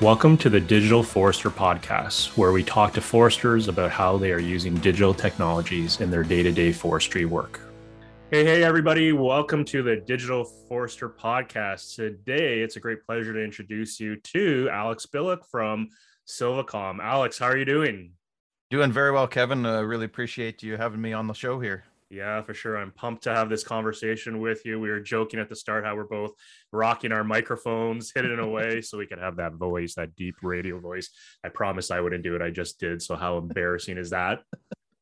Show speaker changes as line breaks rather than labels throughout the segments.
Welcome to the Digital Forester Podcast, where we talk to foresters about how they are using digital technologies in their day to day forestry work. Hey, hey, everybody. Welcome to the Digital Forester Podcast. Today, it's a great pleasure to introduce you to Alex Bilyk from Silvacom. Alex, how are you doing?
Doing very well, Kevin. I uh, really appreciate you having me on the show here.
Yeah, for sure. I'm pumped to have this conversation with you. We were joking at the start how we're both rocking our microphones, hidden away so we can have that voice, that deep radio voice. I promised I wouldn't do it. I just did. So how embarrassing is that?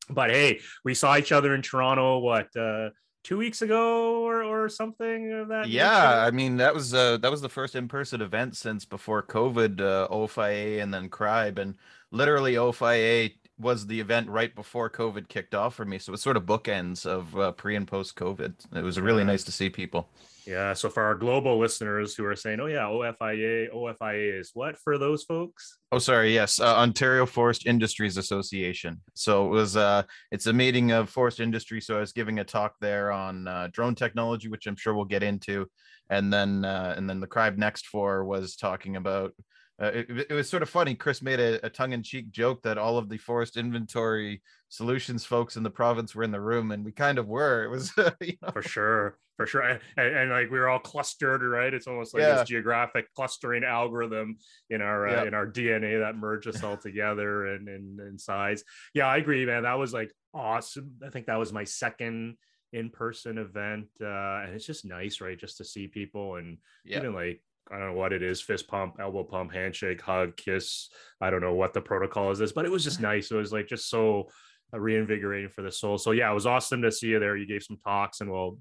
But hey, we saw each other in Toronto. What? Uh, two weeks ago or, or something of that
yeah nature? i mean that was uh that was the first in-person event since before covid uh OFIA and then CRIBE and literally OFIA was the event right before COVID kicked off for me. So it was sort of bookends of uh, pre and post COVID. It was really nice to see people.
Yeah. So for our global listeners who are saying, "Oh yeah, OFIA, OFIA is what for those folks?"
Oh, sorry. Yes, uh, Ontario Forest Industries Association. So it was uh, it's a meeting of forest industry. So I was giving a talk there on uh, drone technology, which I'm sure we'll get into, and then uh, and then the CRIBE Next for was talking about uh, it, it, was sort of funny. Chris made a, a, tongue-in-cheek joke that all of the forest inventory solutions folks in the province were in the room, and we kind of were. It was
you know. for sure, for sure, and, and, and, like we were all clustered, right? It's almost like yeah. this geographic clustering algorithm in our uh, in our DNA that merged us all together and in, in size. Yeah, I agree, man. That was like awesome. I think that was my second in-person event, uh, and it's just nice, right? Just to see people and yeah. even like I don't know what it is fist pump, elbow pump, handshake, hug, kiss. I don't know what the protocol is this, but it was just nice. It was like just so uh, reinvigorating for the soul. So yeah, it was awesome to see you there. You gave some talks and we'll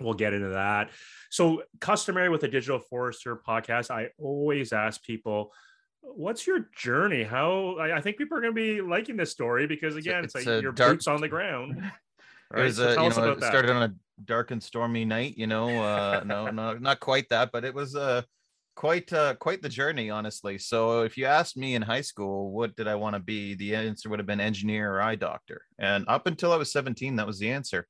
we'll get into that. So customary with the digital forester podcast, I always ask people what's your journey how I, think people are going to be liking this story because again it's, it's like your dark, boots on the ground
right? it was so a, you know, it started on a dark and stormy night you know uh no no not quite that but it was uh quite uh quite the journey honestly. So if you asked me in high school what did i want to be the answer would have been engineer or eye doctor. And up until i was 17 that was the answer.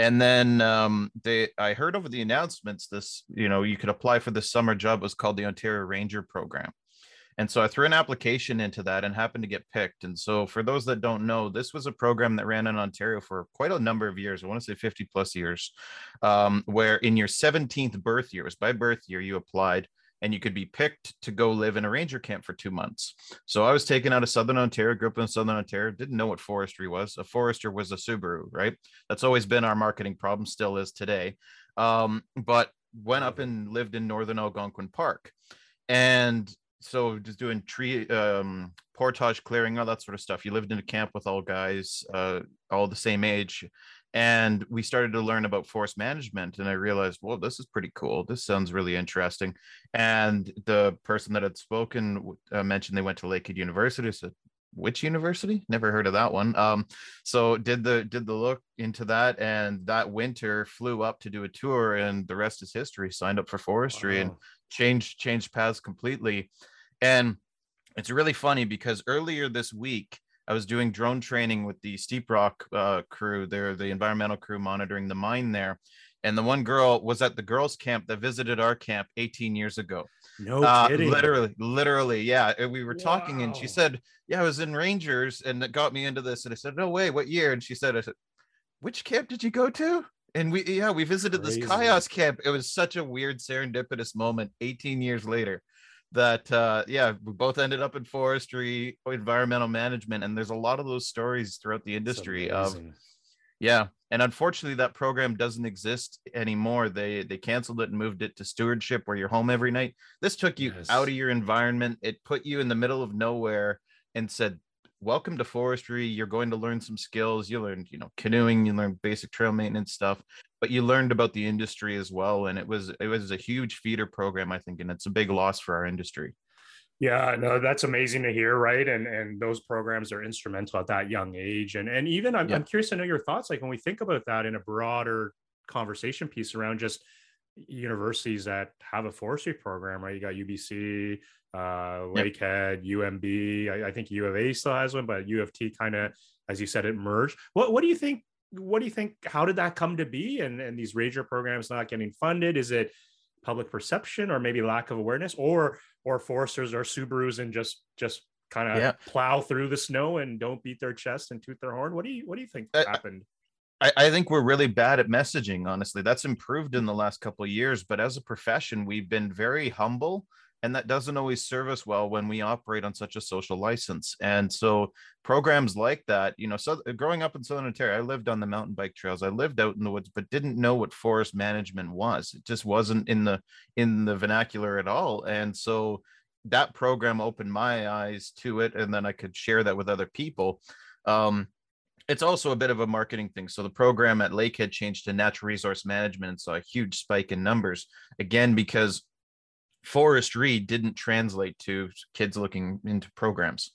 And then um they i heard over the announcements this you know you could apply for this summer job it was called the ontario ranger program and so I threw an application into that and happened to get picked. And so, for those that don't know, this was a program that ran in Ontario for quite a number of years. I want to say 50 plus years, um, where in your 17th birth year, was by birth year, you applied and you could be picked to go live in a ranger camp for two months. So I was taken out of Southern Ontario, grew up in Southern Ontario, didn't know what forestry was. A forester was a Subaru, right? That's always been our marketing problem, still is today. Um, but went up and lived in Northern Algonquin Park. And so just doing tree um portage clearing all that sort of stuff. You lived in a camp with all guys uh all the same age and we started to learn about forest management and i realized well this is pretty cool. This sounds really interesting. And the person that had spoken uh, mentioned they went to lakehead university. Said which university? Never heard of that one. Um so did the did the look into that and that winter flew up to do a tour and the rest is history. Signed up for forestry wow. and changed changed paths completely and it's really funny because earlier this week i was doing drone training with the steep rock uh, crew they're the environmental crew monitoring the mine there. And the one girl was at the girls camp that visited our camp 18 years ago.
No uh, kidding.
literally literally yeah. We were talking and she said yeah i was in rangers and it got me into this. And i said no way what year? And she said i said which camp did you go to? And we yeah we visited Crazy. this chaos camp. It was such a weird serendipitous moment 18 years later that uh yeah we both ended up in forestry environmental management and there's a lot of those stories throughout the industry of yeah and unfortunately that program doesn't exist anymore. They they canceled it and moved it to stewardship where you're home every night. This took you yes. out of your environment. It put you in the middle of nowhere and said welcome to forestry. You're going to learn some skills. You learned, you know, canoeing, you learned basic trail maintenance stuff, but you learned about the industry as well. And it was it was a huge feeder program, I think, and it's a big loss for our industry.
Yeah, no, that's amazing to hear, right? And and those programs are instrumental at that young age. And and even I'm, yeah. I'm curious to know your thoughts, like when we think about that in a broader conversation piece around just universities that have a forestry program, right? You got UBC, uh, Lakehead, yep. UNB. I, I, think U of A still has one, but U of T kind of, as you said, it merged. What What do you think? What do you think? How did that come to be? And and these ranger programs not getting funded? Is it public perception or maybe lack of awareness or or foresters or subarus and just just kind of yeah. plow through the snow and don't beat their chest and toot their horn what do you what do you think I, happened
I, I, think we're really bad at messaging honestly that's improved in the last couple of years but as a profession we've been very humble and that doesn't always serve us well when we operate on such a social license and so programs like that you know so growing up in southern ontario i lived on the mountain bike trails i lived out in the woods but didn't know what forest management was it just wasn't in the in the vernacular at all and so that program opened my eyes to it and then i could share that with other people um, it's also a bit of a marketing thing. So the program at Lakehead changed to natural resource management and saw a huge spike in numbers again because forestry didn't translate to kids looking into programs.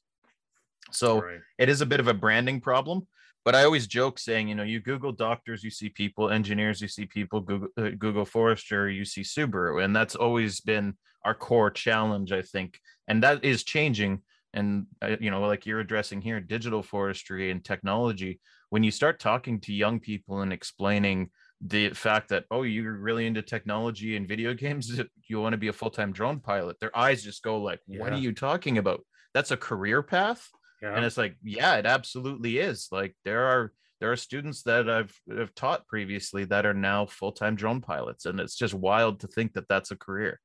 So right. it is a bit of a branding problem. But I always joke saying, you know, you Google doctors, you see people, engineers, you see people, Google, uh, Google Forester, you see Subaru. And that's always been our core challenge, I think. And that is changing. And, uh, you know, like you're addressing here, digital forestry and technology. When you start talking to young people and explaining the fact that oh you're really into technology and video games you want to be a full-time drone pilot their eyes just go like what are you talking about? That's a career path yeah. and it's like yeah it absolutely is. Like there are there are students that I've, have taught previously that are now full-time drone pilots and it's just wild to think that that's a career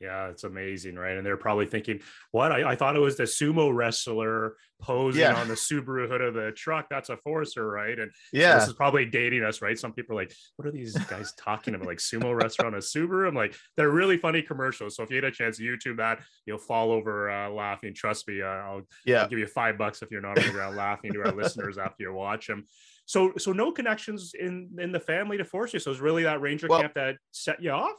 yeah, it's amazing, right? And they're probably thinking, "What? I, I thought it was the sumo wrestler posing yeah. on the Subaru hood of the truck. That's a Forester, right?" And yeah, this is probably dating us, right? Some people are like, "What are these guys talking about? Like sumo wrestler on a Subaru?" I'm like, they're really funny commercials. So if you get a chance to YouTube that, you'll fall over uh, laughing. Trust me, uh, I'll, yeah. I'll give you five bucks if you're not on the ground laughing to our listeners after you watch them. So, so no connections in in the family to force you. So it's really that ranger well, camp that set you off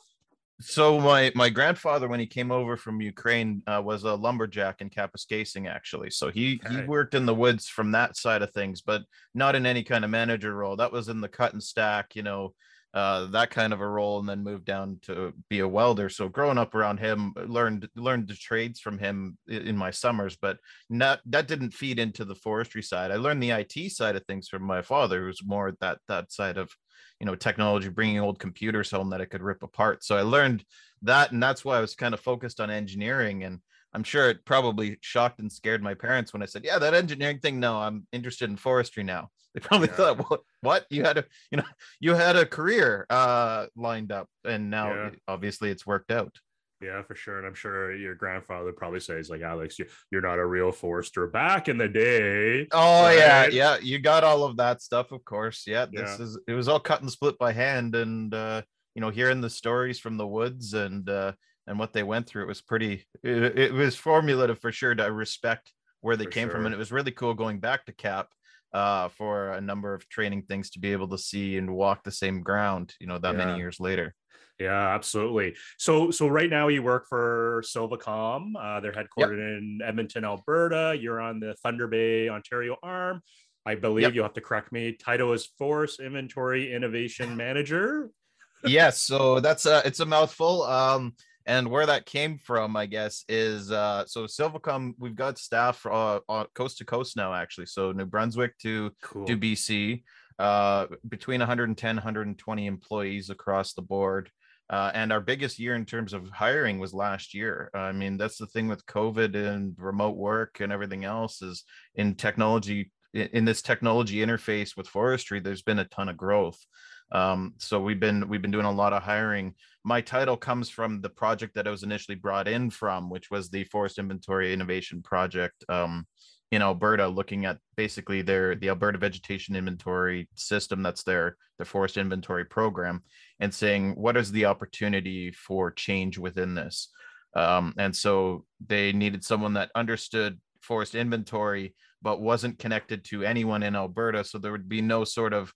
so my my grandfather when he came over from ukraine uh, was a lumberjack in kapuskasing actually. So he okay. he worked in the woods from that side of things but not in any kind of manager role. That was in the cut and stack you know uh, that kind of a role and then moved down to be a welder. So growing up around him learned learned the trades from him in my summers but not that didn't feed into the forestry side. I learned the it side of things from my father who's more that that side of you know technology bringing old computers home that i could rip apart so i learned that and that's why i was kind of focused on engineering and i'm sure it probably shocked and scared my parents when i said yeah that engineering thing no i'm interested in forestry now they probably yeah. thought what, what you had a you know you had a career uh lined up and now yeah. obviously it's worked out
yeah, for sure. And I'm sure your grandfather probably says, like, Alex, you, you're not a real Forester back in the day.
Oh, right? yeah. Yeah. You got all of that stuff, of course. Yeah. This yeah. is, it was all cut and split by hand. And, uh, you know, hearing the stories from the woods and, uh, and what they went through, it was pretty, it, it was formulative for sure to respect where they for came sure. from. And it was really cool going back to CAP uh, for a number of training things to be able to see and walk the same ground, you know, that yeah. many years later.
Yeah, absolutely. So, so right now you work for Silvacom. Uh, they're headquartered yep. in Edmonton, Alberta. You're on the Thunder Bay, Ontario arm. I believe yep. you'll have to correct me. Title is Forest Inventory Innovation Manager.
yes, so that's a it's a mouthful. Um, and where that came from, I guess, is uh, so Silvacom. We've got staff uh, on coast to coast now, actually. So New Brunswick to cool. to BC, uh, between 110 120 employees across the board. Uh, and our biggest year in terms of hiring was last year. I mean, that's the thing with COVID and remote work and everything else is in technology, in this technology interface with forestry, there's been a ton of growth. Um, so we've been we've been doing a lot of hiring. My title comes from the project that I was initially brought in from, which was the Forest Inventory Innovation Project. Um, in Alberta looking at basically their the Alberta vegetation inventory system that's their the forest inventory program and saying what is the opportunity for change within this? Um, and so they needed someone that understood forest inventory but wasn't connected to anyone in Alberta. So there would be no sort of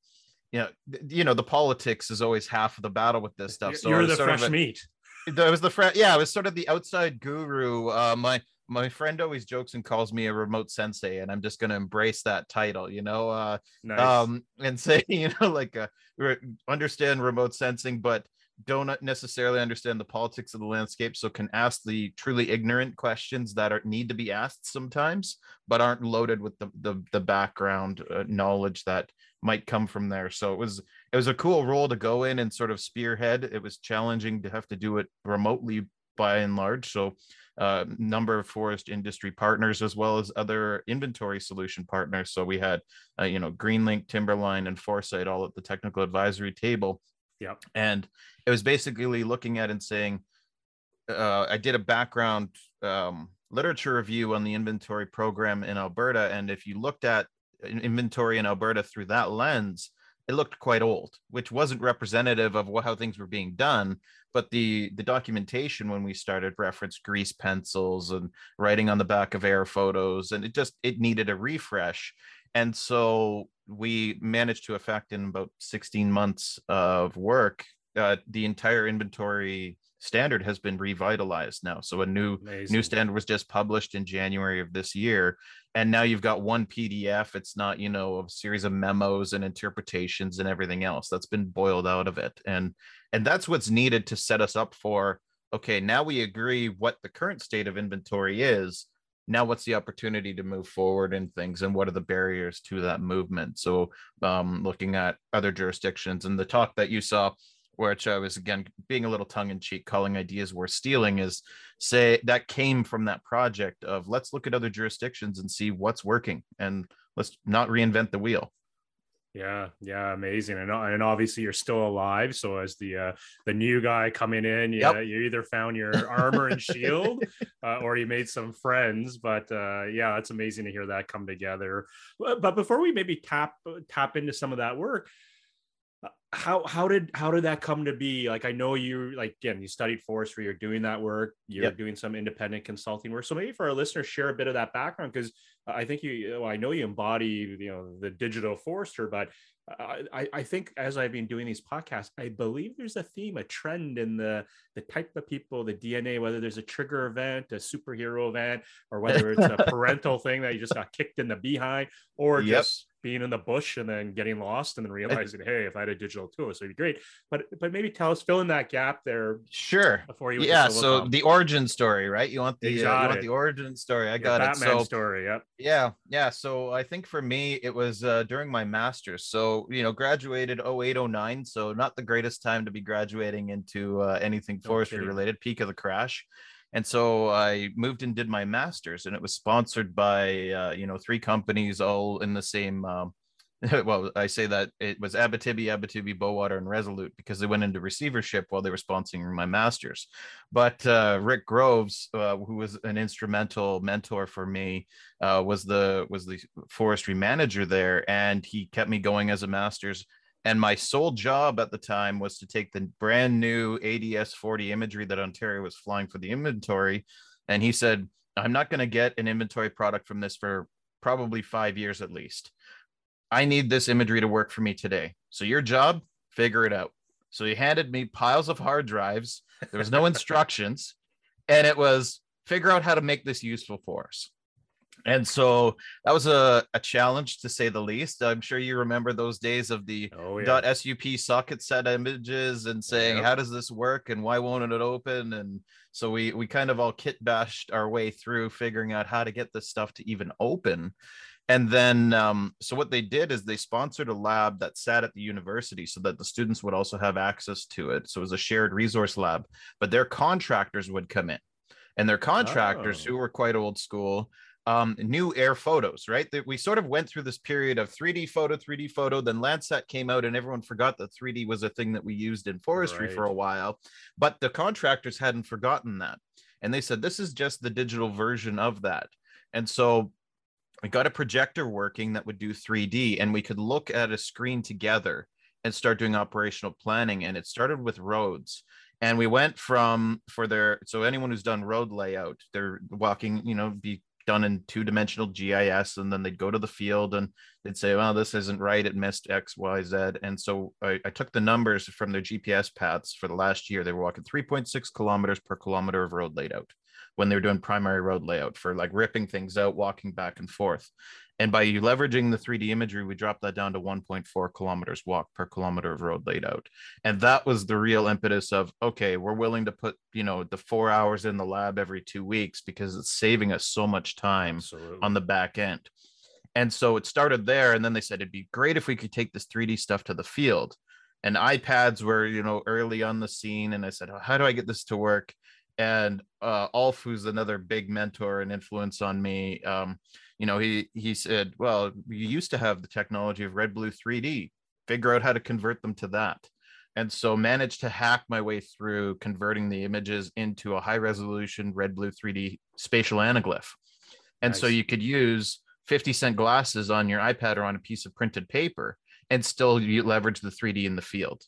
you know you know the politics is always half of the battle with this stuff. So
you're the fresh a, meat.
That was the friend yeah it was sort of the outside guru uh my my friend always jokes and calls me a remote sensei and i'm just going to embrace that title you know uh nice. um and say you know like uh, understand remote sensing but don't necessarily understand the politics of the landscape, so can ask the truly ignorant questions that are need to be asked sometimes, but aren't loaded with the the, the background uh, knowledge that might come from there. So it was it was a cool role to go in and sort of spearhead. It was challenging to have to do it remotely by and large. So uh, number of forest industry partners as well as other inventory solution partners. So we had, uh, you know, Greenlink, Timberline, and Foresight all at the technical advisory table.
Yeah.
And it was basically looking at and saying, uh, I did a background um, literature review on the inventory program in Alberta. And if you looked at inventory in Alberta through that lens, it looked quite old, which wasn't representative of what, how things were being done. But the the documentation when we started referenced grease pencils and writing on the back of air photos, and it just it needed a refresh. And so we managed to effect in about 16 months of work uh, the entire inventory standard has been revitalized now. So a new Amazing. new standard was just published in January of this year, and now you've got one PDF. It's not you know a series of memos and interpretations and everything else that's been boiled out of it, and and that's what's needed to set us up for okay. Now we agree what the current state of inventory is. Now, what's the opportunity to move forward in things, and what are the barriers to that movement? So, um, looking at other jurisdictions and the talk that you saw which I was again being a little tongue in cheek, calling ideas worth stealing, is say that came from that project of let's look at other jurisdictions and see what's working and let's not reinvent the wheel.
Yeah, yeah, amazing, and and obviously you're still alive. So as the uh, the new guy coming in, you, yep. you either found your armor and shield, uh, or you made some friends. But uh, yeah, it's amazing to hear that come together. But before we maybe tap tap into some of that work, how how did how did that come to be like i know you like again you studied forestry you're doing that work you're yep. doing some independent consulting work so maybe for our listeners share a bit of that background because i think you well, i know you embody you know the digital forester but I, I think as I've been doing these podcasts, I believe there's a theme, a trend in the the type of people, the DNA, whether there's a trigger event, a superhero event, or whether it's a parental thing that you just got kicked in the behind, or yep. just being in the bush and then getting lost and then realizing, hey, if I had a digital tool, this would be great. But but maybe tell us, fill in that gap there.
Sure. Before you yeah. So the origin story, right? You want the uh, you want the origin story. I Your got
Batman
it. So
story. Yep.
Yeah. Yeah. So I think for me, it was uh, during my master's. So you know, graduated 0809. So not the greatest time to be graduating into uh, anything forestry related. Peak of the crash and so i moved and did my master's and it was sponsored by uh, you know three companies all in the same um, well i say that it was abitibi abitibi bowater and resolute because they went into receivership while they were sponsoring my master's. But uh, rick groves uh, who was an instrumental mentor for me uh, was the was the forestry manager there and he kept me going as a master's and my sole job at the time was to take the brand new ADS 40 imagery that Ontario was flying for the inventory. And he said, I'm not going to get an inventory product from this for probably five years at least. I need this imagery to work for me today. So your job, figure it out. So he handed me piles of hard drives. There was no instructions. And it was figure out how to make this useful for us and so that was a, a challenge to say the least i'm sure you remember those days of the oh, yeah. sup SOCET SET images and saying yep. how does this work and why won't it open and so we we kind of all kit bashed our way through figuring out how to get this stuff to even open and then um, so what they did is they sponsored a lab that sat at the university so that the students would also have access to it so it was a shared resource lab but their contractors would come in and their contractors oh. who were quite old school um, new air photos, right? That we sort of went through this period of 3D photo, 3D photo. Then Landsat came out, and everyone forgot that 3D was a thing that we used in forestry right. for a while. But the contractors hadn't forgotten that, and they said this is just the digital version of that. And so we got a projector working that would do 3D, and we could look at a screen together and start doing operational planning. And it started with roads and we went from for their so anyone who's done road layout they're walking you know be done in two dimensional GIS, and then they'd go to the field and they'd say, "Well, this isn't right. It missed X, Y, Z." And so I, I took the numbers from their GPS paths for the last year. They were walking 3.6 kilometers per kilometer of road laid out when they were doing primary road layout for like ripping things out, walking back and forth. And by leveraging the 3D imagery, we dropped that down to 1.4 kilometers walk per kilometer of road laid out. And that was the real impetus of, okay, we're willing to put, you know, the four hours in the lab every two weeks because it's saving us so much time Absolutely. on the back end. And so it started there. And then they said it'd be great if we could take this 3D stuff to the field. And iPads were, you know, early on the scene. And I said, oh, how do I get this to work? And uh, Ulf, who's another big mentor and influence on me, um, you know, he he said, well, you used to have the technology of Red Blue 3D. Figure out how to convert them to that. And so managed to hack my way through converting the images into a high resolution Red Blue 3D spatial anaglyph. And nice. so you could use 50 cent glasses on your iPad or on a piece of printed paper and still you leverage the 3D in the field.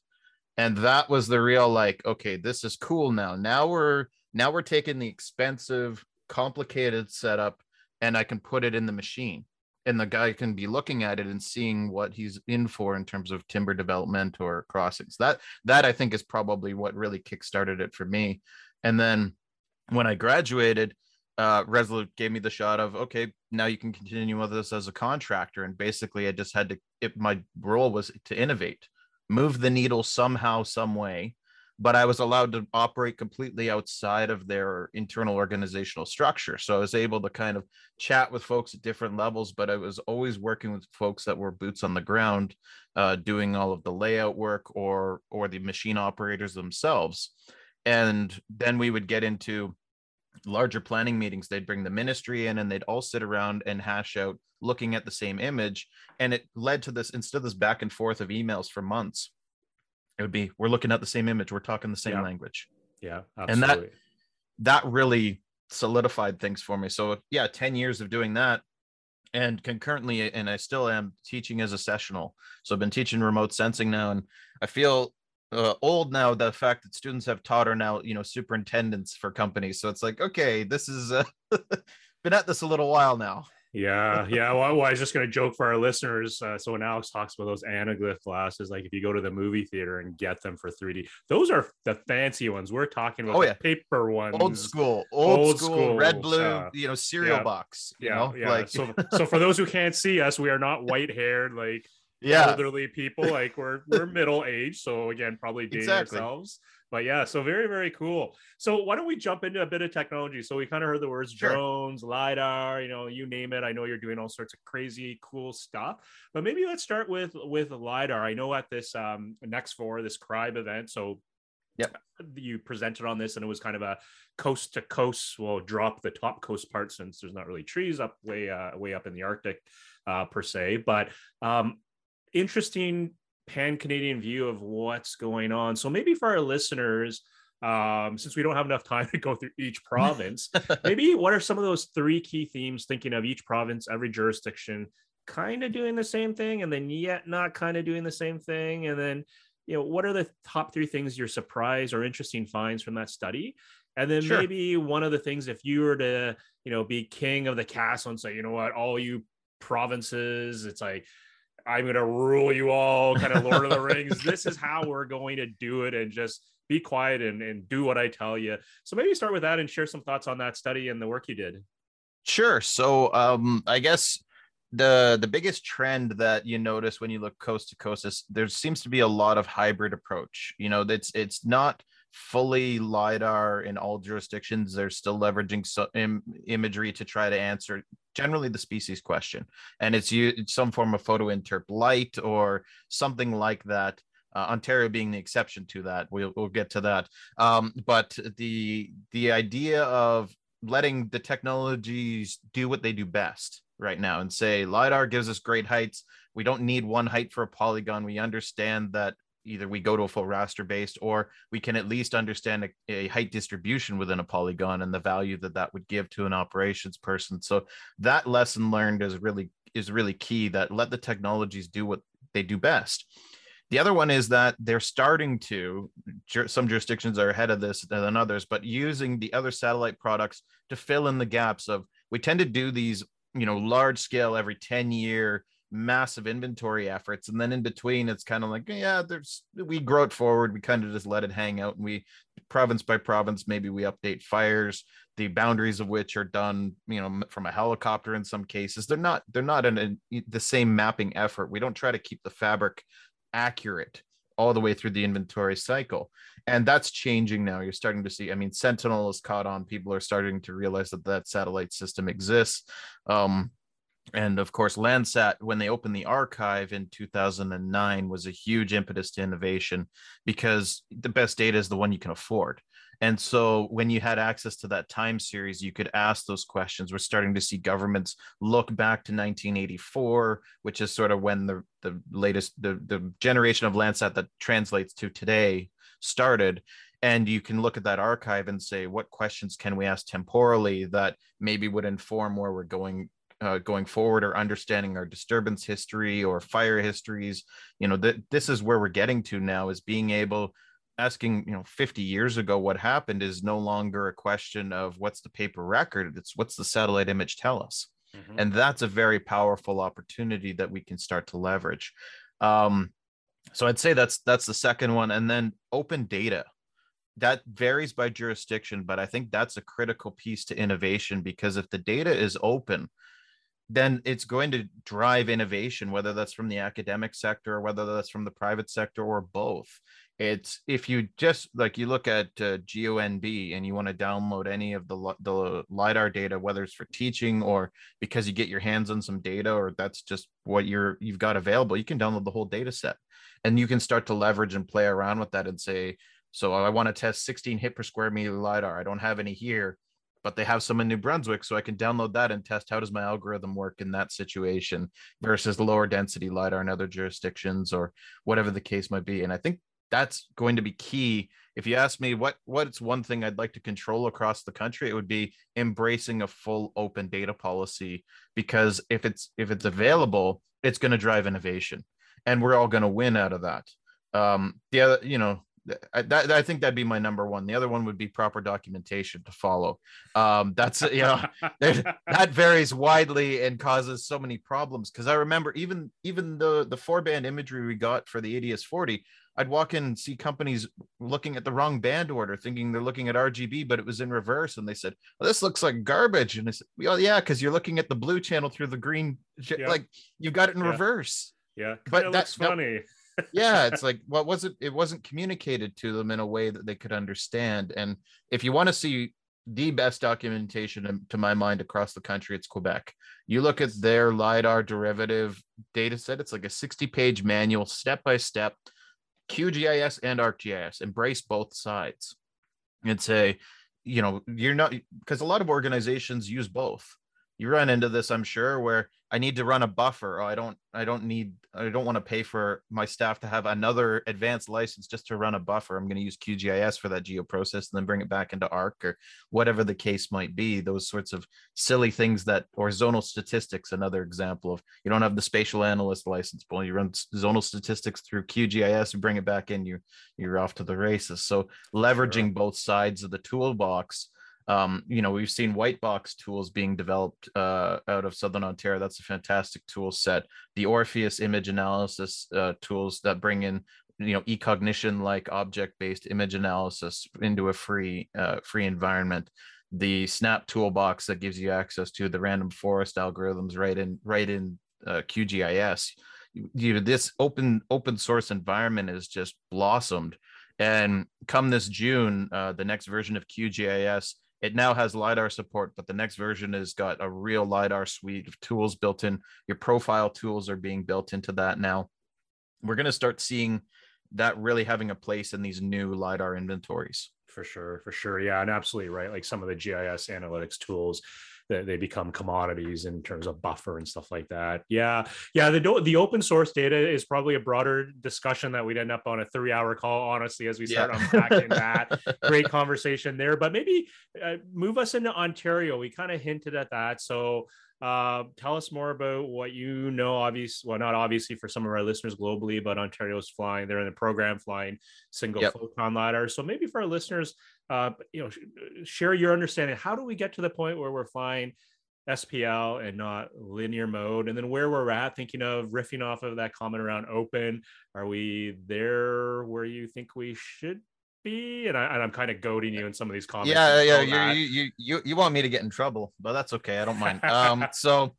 And that was the real like, okay, this is cool now. Now we're now we're taking the expensive, complicated setup and I can put it in the machine. And the guy can be looking at it and seeing what he's in for in terms of timber development or crossings. That that I think is probably what really kickstarted it for me. And then when I graduated, uh, Resolute gave me the shot of okay, now you can continue with this as a contractor, and basically I just had to. It, my role was to innovate, move the needle somehow, some way, but I was allowed to operate completely outside of their internal organizational structure. So I was able to kind of chat with folks at different levels, but I was always working with folks that were boots on the ground, uh, doing all of the layout work or or the machine operators themselves. And then we would get into larger planning meetings. They'd bring the ministry in and they'd all sit around and hash out looking at the same image. And it led to this instead of this back and forth of emails for months it would be we're looking at the same image we're talking the same yeah. language.
Yeah
absolutely. and that that really solidified things for me. So yeah 10 years of doing that and concurrently and i still am teaching as a sessional. So i've been teaching remote sensing now and i feel uh, old now the fact that students have taught are now you know superintendents for companies. So it's like okay this is uh, been at this a little while now
yeah, yeah. Well, well, I was just going to joke for our listeners. Uh, so when Alex talks about those anaglyph glasses, like if you go to the movie theater and get them for 3D, those are the fancy ones. We're talking about oh, yeah. paper ones,
old school, old, old school, school, red blue, uh, you know, cereal yeah. box.
yeah,
know?
yeah. Like... so, so for those who can't see us, we are not white haired like yeah. elderly people. Like we're we're middle aged, so again, probably dating exactly. ourselves but yeah, so very, very cool. So why don't we jump into a bit of technology? So we kind of heard the words sure. drones, LiDAR, you know, you name it. I know you're doing all sorts of crazy cool stuff, but maybe let's start with with LiDAR. I know at this um next four this CRIBE event. So
Yep.
You presented on this and it was kind of a coast to coast. Well, drop the top coast part since there's not really trees up way uh, way up in the Arctic uh, per se. But um, interesting pan Canadian view of what's going on. So maybe for our listeners, um, since we don't have enough time to go through each province, maybe what are some of those three key themes? Thinking of each province, every jurisdiction, kind of doing the same thing, and then yet not kind of doing the same thing, and then you know what are the top three things you're surprised or interesting finds from that study and then sure. maybe one of the things if you were to you know be king of the castle and say you know what all you provinces it's like I'm going to rule you all, kind of Lord of the Rings. This is how we're going to do it and just be quiet and, and do what I tell you. So maybe start with that and share some thoughts on that study and the work you did.
Sure. So um, I guess the the biggest trend that you notice when you look coast to coast is there seems to be a lot of hybrid approach. You know, it's it's not fully lidar in all jurisdictions they're still leveraging so, Im, imagery to try to answer generally the species question. And it's, some form of photo interp light or something like that uh, ontario being the exception to that. We'll, we'll get to that. Um, but the the idea of letting the technologies do what they do best right now and say lidar gives us great heights. We don't need one height for a polygon. We understand that either we go to a full raster based or we can at least understand a, a, height distribution within a polygon and the value that that would give to an operations person. So that lesson learned is really is really key that let the technologies do what they do best. The other one is that they're starting to some jurisdictions are ahead of this than others but using the other satellite products to fill in the gaps of we tend to do these you know large scale every 10 year massive inventory efforts and then in between it's kind of like yeah there's we grow it forward we kind of just let it hang out and we province by province, maybe we update fires, the boundaries of which are done, you know, from a helicopter in some cases. They're not they're not in a, the same mapping effort. We don't try to keep the fabric accurate all the way through the inventory cycle. And that's changing now. You're starting to see, I mean, Sentinel is caught on. People are starting to realize that that satellite system exists. Um, and of course landsat when they opened the archive in 2009 was a huge impetus to innovation because the best data is the one you can afford. And so when you had access to that time series you could ask those questions. We're starting to see governments look back to 1984 which is sort of when the the latest the, the generation of landsat that translates to today started. And you can look at that archive and say what questions can we ask temporally that maybe would inform where we're going uh, going forward or understanding our disturbance history or fire histories you know that this is where we're getting to now is being able asking you know 50 years ago what happened is no longer a question of what's the paper record it's what's the satellite image tell us. Mm-hmm. and that's a very powerful opportunity that we can start to leverage. Um, so i'd say that's that's the second one. And then open data that varies by jurisdiction but i think that's a critical piece to innovation because if the data is open then it's going to drive innovation, whether that's from the academic sector or whether that's from the private sector or both. It's if you just like you look at uh, GeoNB and you want to download any of the the lidar data, whether it's for teaching or because you get your hands on some data or that's just what you're you've got available, you can download the whole data set, and you can start to leverage and play around with that and say, so I want to test 16 hit per square meter lidar. I don't have any here but they have some in New Brunswick, so I can download that and test how does my algorithm work in that situation versus lower density lidar in other jurisdictions or whatever the case might be. And I think that's going to be key. If you ask me what what's one thing I'd like to control across the country, it would be embracing a full open data policy because if it's if it's available, it's going to drive innovation, and we're all going to win out of that. Um, the other, you know, I, that, I think that'd be my number one. The other one would be proper documentation to follow. Um, that's you know that varies widely and causes so many problems. Because I remember even even the the four band imagery we got for the ADS forty, I'd walk in and see companies looking at the wrong band order, thinking they're looking at RGB, but it was in reverse, and they said, well, "This looks like garbage." And I said, "Well, yeah, because you're looking at the blue channel through the green. Like you've got it in
yeah.
reverse."
Yeah, but that's funny
yeah it's like what was it it wasn't communicated to them in a way that they could understand and if you want to see the best documentation to my mind across the country it's quebec. You look at their lidar derivative data set it's like a 60 page manual step by step qgis and arcgis embrace both sides. And say you know you're not because a lot of organizations use both you run into this i'm sure where I need to run a buffer. Oh, I don't I don't need I don't want to pay for my staff to have another advanced license just to run a buffer. I'm going to use QGIS for that geo process and then bring it back into ARC or whatever the case might be. Those sorts of silly things that or zonal statistics, another example of you don't have the spatial analyst license, but you run zonal statistics through QGIS and bring it back in, you you're off to the races. So leveraging sure. both sides of the toolbox um, you know, we've seen WhiteboxTools being developed uh, out of Southern Ontario. That's a fantastic tool set. The Orfeo image analysis uh, tools that bring in, you know, eCognition like object-based image analysis into a free uh, free environment. The Snap toolbox that gives you access to the random forest algorithms right in right in uh, QGIS. You know, this open open source environment is just blossomed. And come this June, uh, the next version of QGIS it now has lidar support but the next version has got a real lidar suite of tools built in. Your profile tools are being built into that now. We're going to start seeing that really having a place in these new lidar inventories.
For sure for sure. Yeah and absolutely right like some of the gis analytics tools that they become commodities in terms of buffer and stuff like that. Yeah, yeah. The the open source data is probably a broader discussion that we'd end up on a three hour call. Honestly, as we start yeah. unpacking that, great conversation there. But maybe uh, move us into Ontario. We kind of hinted at that. So uh, tell us more about what you know. Obviously, well, not obviously for some of our listeners globally, but Ontario's flying. They're in the program flying single yep. photon lidar. So maybe for our listeners, uh, you know, share your understanding. How do we get to the point where we're flying SPL and not linear mode? And then where we're at, thinking of riffing off of that comment around open. Are we there where you think we should be? And, I, am kind of goading you in some of these comments.
Yeah, yeah, you, you, you, you want me to get in trouble, but that's okay. I don't mind. Um, so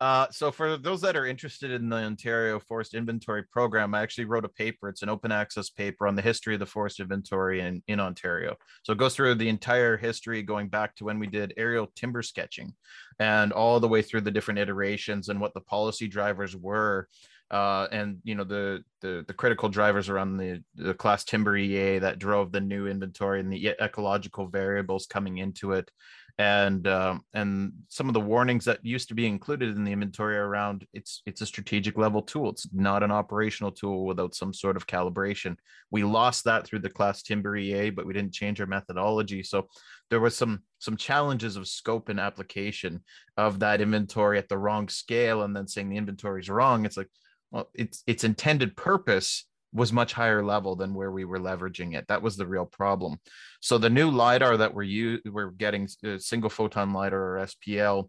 uh, so for those that are interested in the Ontario Forest Inventory Program, I actually wrote a paper. It's an open access paper on the history of the forest inventory in, in Ontario. So it goes through the entire history going back to when we did aerial timber sketching and all the way through the different iterations and what the policy drivers were. Uh, and you know the, the the critical drivers around the the class timber EA that drove the new inventory and the ecological variables coming into it, and um, and some of the warnings that used to be included in the inventory around it's it's a strategic level tool. It's not an operational tool without some sort of calibration. We lost that through the class timber ea but we didn't change our methodology. So there was some some challenges of scope and application of that inventory at the wrong scale and then saying the inventory is wrong. It's like well it's its intended purpose was much higher level than where we were leveraging it. That was the real problem. So the new lidar that we're u- we're getting, uh, single photon lidar or SPL,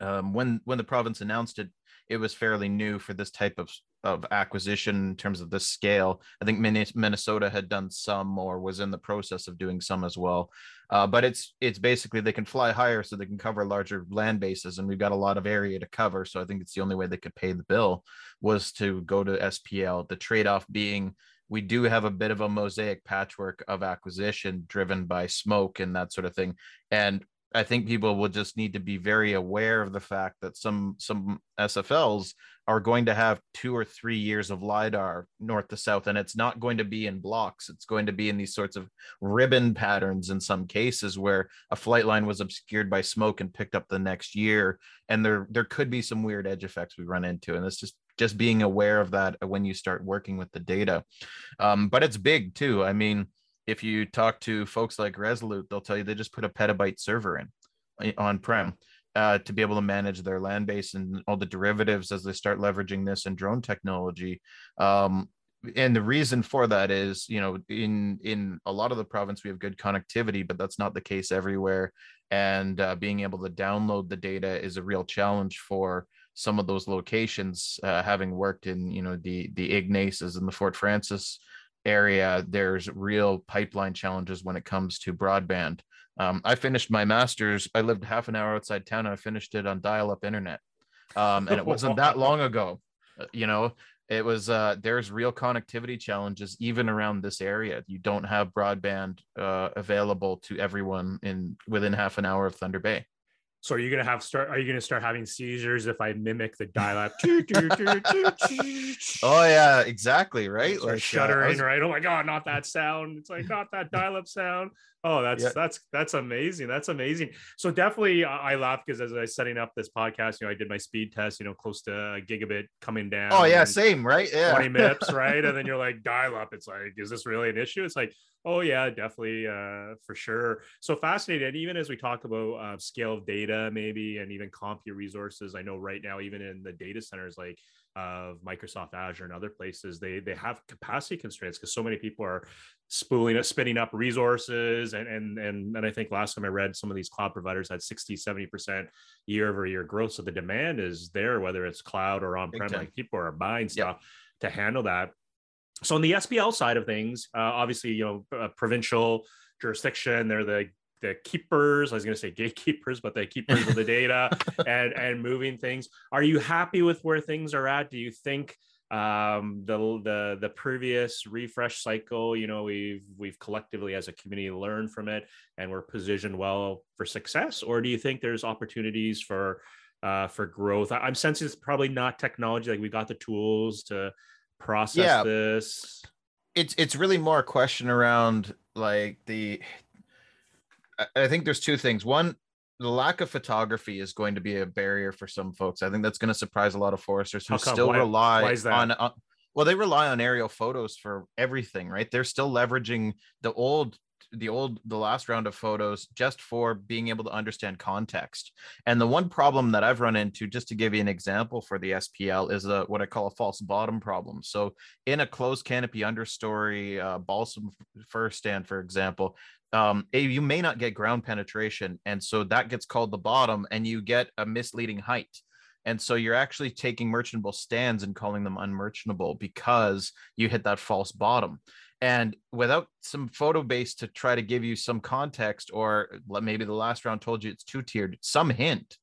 um, when when the province announced it, it was fairly new for this type of of acquisition in terms of the scale. I think Minnesota had done some or was in the process of doing some as well. Uh, but it's it's basically they can fly higher so they can cover larger land bases, and we've got a lot of area to cover. So I think it's the only way they could pay the bill was to go to SPL. The trade off being we do have a bit of a mosaic patchwork of acquisition driven by smoke and that sort of thing. And I think people will just need to be very aware of the fact that some some SFLs are going to have two or three years of lidar north to south, and it's not going to be in blocks. It's going to be in these sorts of ribbon patterns in some cases where a flight line was obscured by smoke and picked up the next year, and there there could be some weird edge effects we run into, and it's just just being aware of that when you start working with the data. Um, but it's big too. I mean if you talk to folks like Resolute, they'll tell you they just put a petabyte server in on prem uh, to be able to manage their land base and all the derivatives as they start leveraging this and drone technology. Um, and the reason for that is, you know, in in a lot of the province we have good connectivity, but that's not the case everywhere. And uh, being able to download the data is a real challenge for some of those locations. Uh, having worked in, you know, the the Ignaces and the Fort Frances area, there's real pipeline challenges when it comes to broadband. Um, I finished my master's. I lived half an hour outside town, and I finished it on dial-up internet. Um, and it wasn't that long ago. Uh, you know, it was. Uh, there's real connectivity challenges even around this area. You don't have broadband uh, available to everyone in within half an hour of Thunder Bay.
So are you gonna have start? Are you gonna start having seizures if I mimic the dial-up?
oh yeah, exactly. Right,
like shuddering. Uh, was... Right. Oh my god, not that sound. It's like not that dial-up sound. Oh, that's yeah. that's that's amazing. That's amazing. So definitely, I laugh because as I was setting up this podcast, you know, I did my speed test. You know, close to a gigabit coming down.
Oh yeah, same, right? Yeah,
twenty MIPS, right? and then you're like dial up. It's like, is this really an issue? It's like, oh yeah, definitely, uh, for sure. So fascinated. Even as we talk about uh, scale of data, maybe, and even compute resources. I know right now, even in the data centers, like of Microsoft Azure and other places, they they have capacity constraints because so many people are spooling up, spinning up resources. And, and, and, and I think last time I read some of these cloud providers had 60, 70% year over year growth. So the demand is there, whether it's cloud or on-prem, like people are buying stuff yep. to handle that. So on the SPL side of things, uh, obviously, you know, provincial jurisdiction, they're the the keepers i was going to say gatekeepers but the keepers of the data and and moving things. Are you happy with where things are at? Do you think um, the the the previous refresh cycle you know we've we've collectively as a community learned from it and we're positioned well for success? Or do you think there's opportunities for uh, for growth? I, am sensing it's probably not technology like we got the tools to process yeah. this
it's it's really more a question around like the I think there's two things. One, the lack of photography is going to be a barrier for some folks. I think that's going to surprise a lot of foresters who still why, rely why on, on, well, they rely on aerial photos for everything, right? They're still leveraging the old the old the last round of photos just for being able to understand context and the one problem that i've run into just to give you an example for the spl is a, what i call a false bottom problem so in a closed canopy understory uh, balsam fir stand for example um, you may not get ground penetration. And so that gets called the bottom and you get a misleading height. and so you're actually taking merchantable stands and calling them unmerchantable because you hit that false bottom and without some photo base to try to give you some context or maybe the last round told you it's two tiered some hint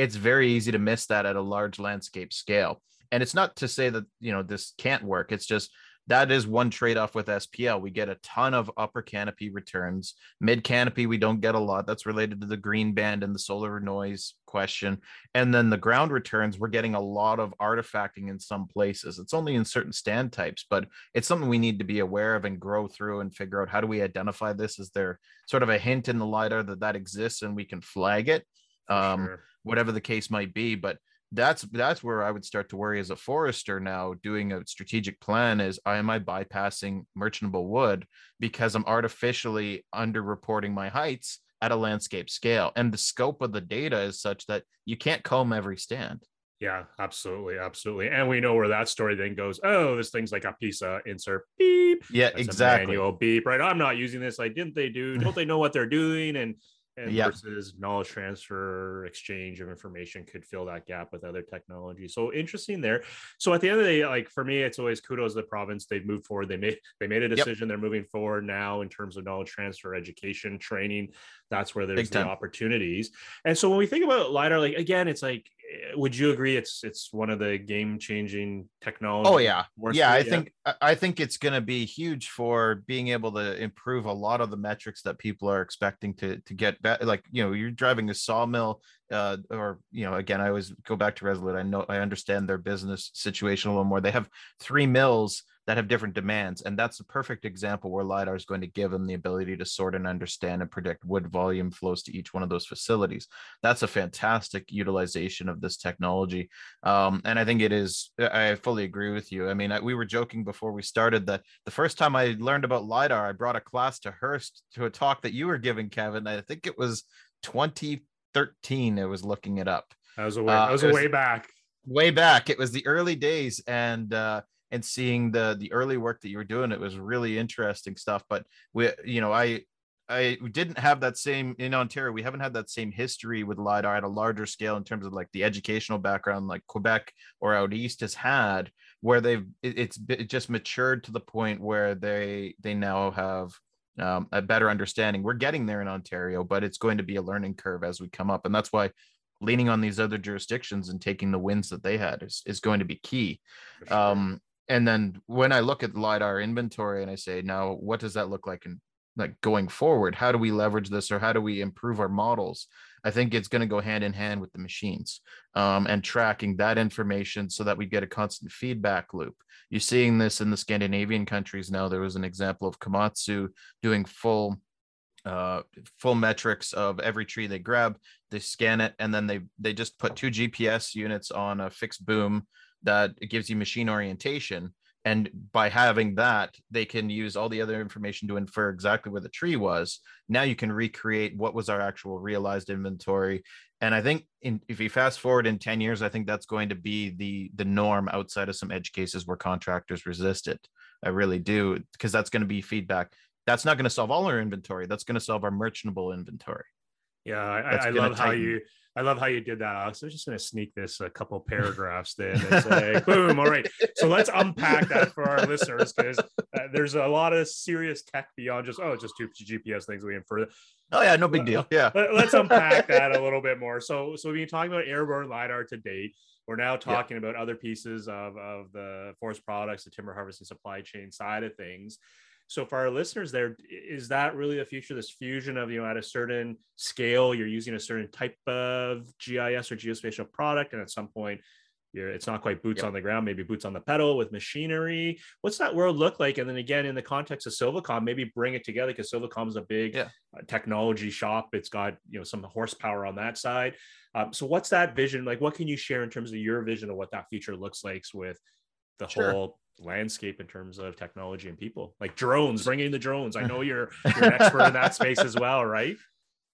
it's very easy to miss that at a large landscape scale. And it's not to say that you know this can't work. It's just that is one trade-off with SPL. We get a ton of upper canopy returns. Mid canopy, we don't get a lot. That's related to the green band and the solar noise question. And then the ground returns, we're getting a lot of artifacting in some places. It's only in certain stand types, but it's something we need to be aware of and grow through and figure out how do we identify this? Is there sort of a hint in the LiDAR that that exists and we can flag it? Um, sure. Whatever the case might be. But that's that's where I would start to worry as a forester now doing a strategic plan is am I bypassing merchantable wood because I'm artificially underreporting my heights at a landscape scale and the scope of the data is such that you can't comb every stand.
Yeah, absolutely, absolutely. And we know where that story then goes. Oh, this thing's like a piece of insert beep.
Yeah, That's exactly.
manual beep, right? I'm not using this. Like, didn't they do? Don't they know what they're doing? And and yep. versus knowledge transfer exchange of information could fill that gap with other technology. So interesting there. So at the end of the day like for me it's always kudos to the province. They've moved forward. They made they made a decision. Yep. they're moving forward now in terms of knowledge transfer education training. That's where there's the opportunities. And so when we think about lidar like again it's like would you agree it's it's one of the game changing technology
oh yeah. yeah i yeah. think i think it's going to be huge for being able to improve a lot of the metrics that people are expecting to to get back like you know you're driving a sawmill uh, or you know again i always go back to resolute. I know i understand their business situation a little more. They have three mills that have different demands. And that's a perfect example where LiDAR is going to give them the ability to sort and understand and predict wood volume flows to each one of those facilities. That's a fantastic utilization of this technology. Um, and I think it is, I fully agree with you. I mean, I, we were joking before we started that the first time I learned about LiDAR, I brought a class to Hearst to a talk that you were giving, Kevin. I think it was 2013. I was looking it up.
That was a way, uh, that was a way back
way back. It was the early days, and uh, and seeing the the early work that you were doing it was really interesting stuff but we you know i I didn't have that same in Ontario. We haven't had that same history with lidar at a larger scale in terms of like the educational background, like Quebec or out east has had, where they've it, it's it just matured to the point where they they now have um, a better understanding. We're getting there in Ontario, but it's going to be a learning curve as we come up, and that's why leaning on these other jurisdictions and taking the wins that they had is is going to be key. Sure. Um, and then when I look at lidar inventory and I say, now what does that look like in like going forward? How do we leverage this or how do we improve our models? I think it's going to go hand in hand with the machines um, and tracking that information so that we get a constant feedback loop. You're seeing this in the Scandinavian countries now. There was an example of Komatsu doing full uh full metrics of every tree they grab they scan it and then they they just put two gps units on a fixed boom that it gives you machine orientation and by having that they can use all the other information to infer exactly where the tree was. Now you can recreate what was our actual realized inventory. And i think in, if you fast forward in 10 years i think that's going to be the the norm outside of some edge cases where contractors resist it. I really do because that's going to be feedback. That's not going to solve all our inventory. That's going to solve our merchantable inventory.
Yeah i, I love tighten. how you I love how you did that. So I'm just going to sneak this a couple paragraphs then and say, boom. All right. So let's unpack that for our listeners because uh, there's a lot of serious tech beyond just, oh, just two GPS things we infer.
Oh, yeah. No big deal. Yeah.
Let, us unpack that a little bit more. So, so we've been talking about airborne LiDAR to date. We're now talking yeah. about other pieces of, of the forest products, the timber harvesting supply chain side of things. So for our listeners there, is that really the future? This fusion of, you know, at a certain scale, you're using a certain type of GIS or geospatial product. And at some point, you're, it's not quite boots yep. on the ground, maybe boots on the pedal with machinery. What's that world look like? And then again, in the context of Silvacom, maybe bring it together because Silvacom is a big yeah. Uh, technology shop. It's got you know some horsepower on that side. Um, so what's that vision like? What can you share in terms of your vision of what that future looks like with the sure. whole landscape in terms of technology and people. Like drones bringing the drones. I know you're you're an expert in that space as well right?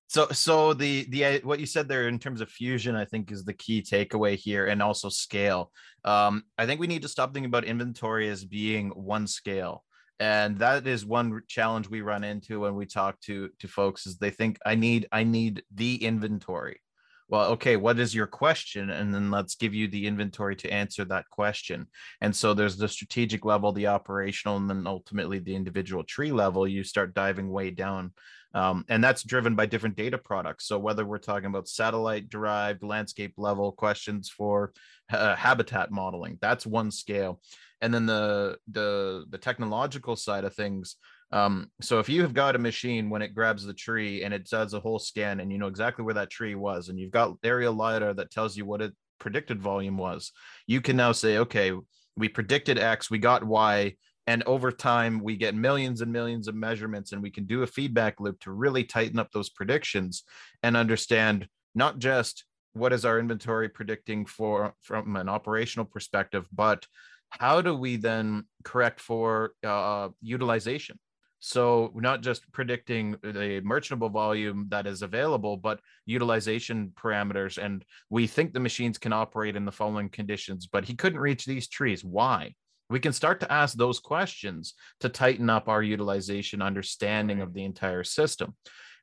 So so the the uh, what you said there in terms of fusion i think is the key takeaway here and also scale. Um i think we need to stop thinking about inventory as being one scale. And that is one challenge we run into when we talk to to folks is they think i need i need the inventory well okay what is your question? And then let's give you the inventory to answer that question. And so there's the strategic level the operational and then ultimately the individual tree level you start diving way down um, and that's driven by different data products. So whether we're talking about satellite derived landscape level questions for uh, habitat modeling that's one scale. And then the the the technological side of things um, so if you have got a machine when it grabs the tree and it does a whole scan and you know exactly where that tree was, and you've got aerial lidar that tells you what it predicted volume was, you can now say, okay, we predicted X, we got Y, and over time we get millions and millions of measurements, and we can do a feedback loop to really tighten up those predictions and understand not just what is our inventory predicting for from an operational perspective, but how do we then correct for uh, utilization so not just predicting the merchantable volume that is available, but utilization parameters. And we think the machines can operate in the following conditions, but he couldn't reach these trees. Why? We can start to ask those questions to tighten up our utilization understanding of the entire system.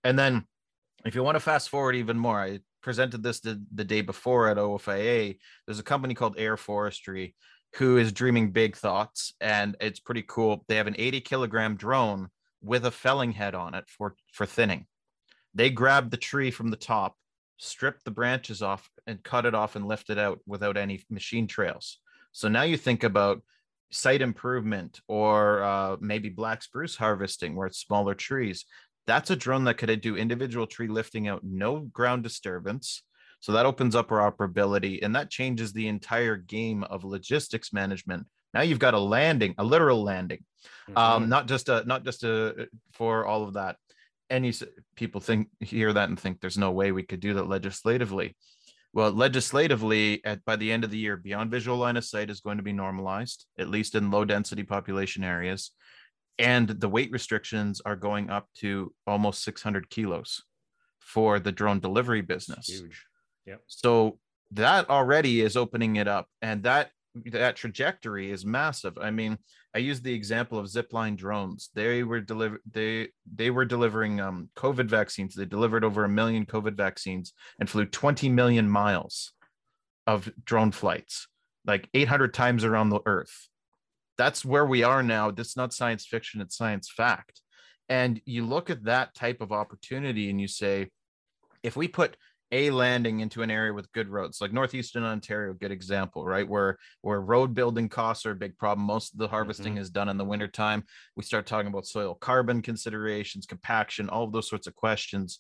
And then if you want to fast forward even more, I presented this the, the day before at OFIA. There's a company called Airforestry who is dreaming big thoughts and it's pretty cool they have an 80 kilogram drone with a felling head on it for for thinning. They grab the tree from the top strip the branches off and cut it off and lift it out without any machine trails. So now you think about site improvement or uh, maybe black spruce harvesting where it's smaller trees. That's a drone that could do individual tree lifting out no ground disturbance. So that opens up our operability and that changes the entire game of logistics management. Now you've got a landing, a literal landing, um, mm-hmm. um, not just a, not just a, for all of that. And you people think hear that and think there's no way we could do that legislatively. Well, legislatively, at by the end of the year, beyond visual line of sight is going to be normalized, at least in low density population areas, and the weight restrictions are going up to almost 600 kilos for the drone delivery business.
Huge.
Yeah. So that already is opening it up, and that that trajectory is massive. I mean, I use the example of zipline drones. They were deliver they they were delivering um, COVID vaccines. They delivered over a million COVID vaccines and flew 20 million miles of drone flights, like 800 times around the earth. That's where we are now. This is not science fiction, it's science fact. And you look at that type of opportunity and you say, if we put a landing into an area with good roads. Like northeastern ontario good example right? Where where road building costs are a big problem. Most of the harvesting mm-hmm. is done in the wintertime. We start talking about soil carbon considerations compaction all of those sorts of questions.